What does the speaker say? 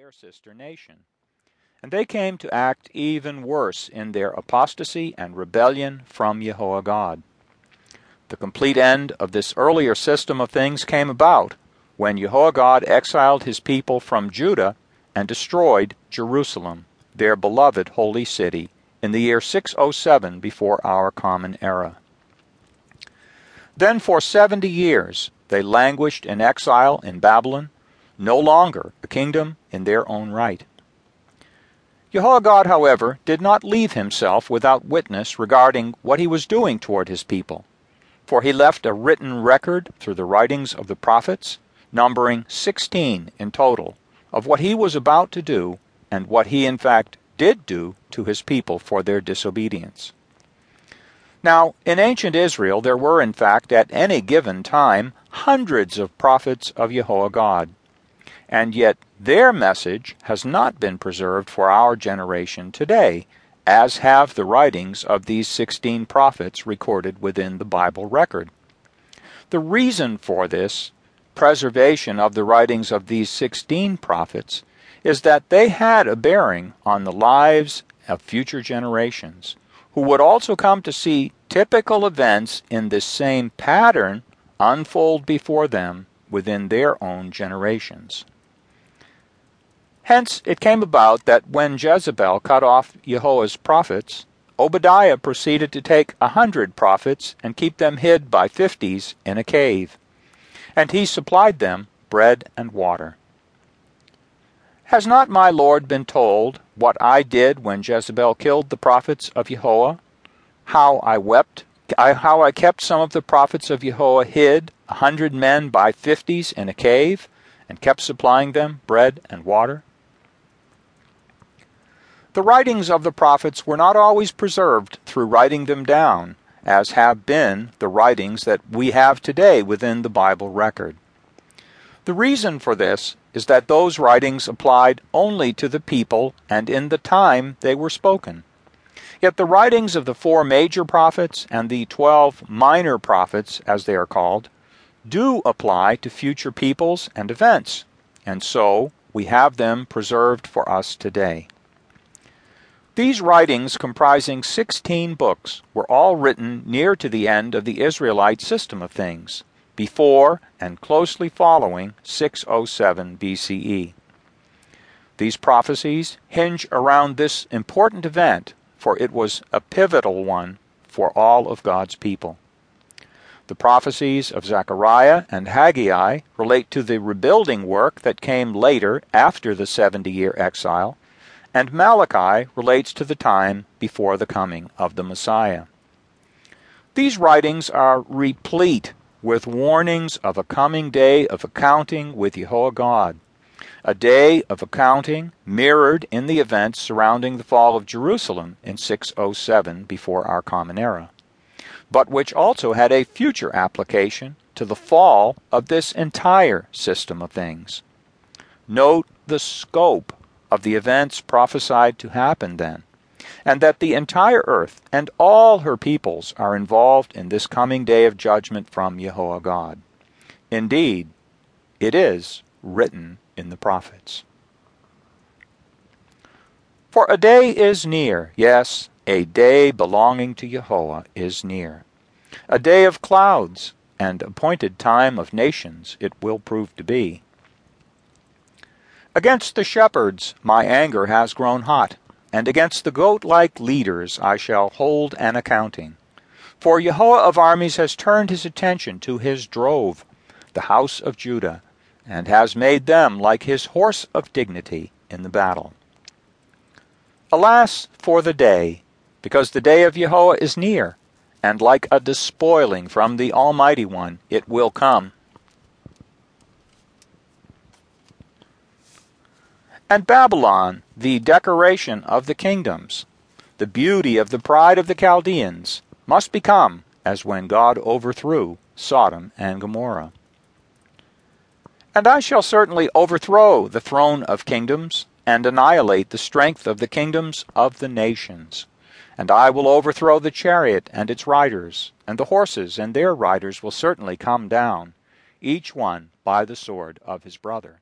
their sister nation. And they came to act even worse in their apostasy and rebellion from Jehovah God. The complete end of this earlier system of things came about when Jehovah God exiled his people from Judah and destroyed Jerusalem, their beloved holy city, in the year 607 before our common era. Then for seventy years they languished in exile in Babylon, no longer a kingdom in their own right. Jehovah God, however, did not leave himself without witness regarding what he was doing toward his people, for he left a written record through the writings of the prophets, numbering sixteen in total, of what he was about to do and what he in fact did do to his people for their disobedience. Now, in ancient Israel, there were, in fact, at any given time, hundreds of prophets of Jehovah God. And yet, their message has not been preserved for our generation today, as have the writings of these 16 prophets recorded within the Bible record. The reason for this preservation of the writings of these 16 prophets is that they had a bearing on the lives of future generations who would also come to see typical events in this same pattern unfold before them within their own generations. Hence, it came about that when Jezebel cut off Jehovah's prophets, Obadiah proceeded to take a hundred prophets and keep them hid by fifties in a cave. And he supplied them bread and water. Has not my Lord been told what I did when Jezebel killed the prophets of Jehovah? How I wept, how I kept some of the prophets of Jehovah hid, a hundred men by fifties, in a cave, and kept supplying them bread and water? The writings of the prophets were not always preserved through writing them down, as have been the writings that we have today within the Bible record. The reason for this is that those writings applied only to the people and in the time they were spoken. Yet the writings of the four major prophets and the twelve minor prophets, as they are called, do apply to future peoples and events, and so we have them preserved for us today. These writings, comprising 16 books, were all written near to the end of the Israelite system of things before and closely following 607 BCE. These prophecies hinge around this important event, for it was a pivotal one for all of God's people. The prophecies of Zechariah and Haggai relate to the rebuilding work that came later after the 70 year exile, and Malachi relates to the time before the coming of the Messiah. These writings are replete with warnings of a coming day of accounting with Jehovah God, a day of accounting mirrored in the events surrounding the fall of Jerusalem in 607 before our common era, but which also had a future application to the fall of this entire system of things. Note the scope of the events prophesied to happen then and that the entire earth and all her peoples are involved in this coming day of judgment from Jehovah God. Indeed, it is written in the prophets. For a day is near, yes, a day belonging to Jehovah is near. A day of clouds and appointed time of nations it will prove to be. Against the shepherds my anger has grown hot and against the goat like leaders I shall hold an accounting. For Jehovah of armies has turned his attention to his drove, the house of Judah, and has made them like his horse of dignity in the battle. Alas for the day, because the day of Jehovah is near, and like a despoiling from the Almighty One it will come. And Babylon, the decoration of the kingdoms, the beauty of the pride of the Chaldeans, must become as when God overthrew Sodom and Gomorrah. And I shall certainly overthrow the throne of kingdoms, and annihilate the strength of the kingdoms of the nations. And I will overthrow the chariot and its riders, and the horses and their riders will certainly come down, each one by the sword of his brother.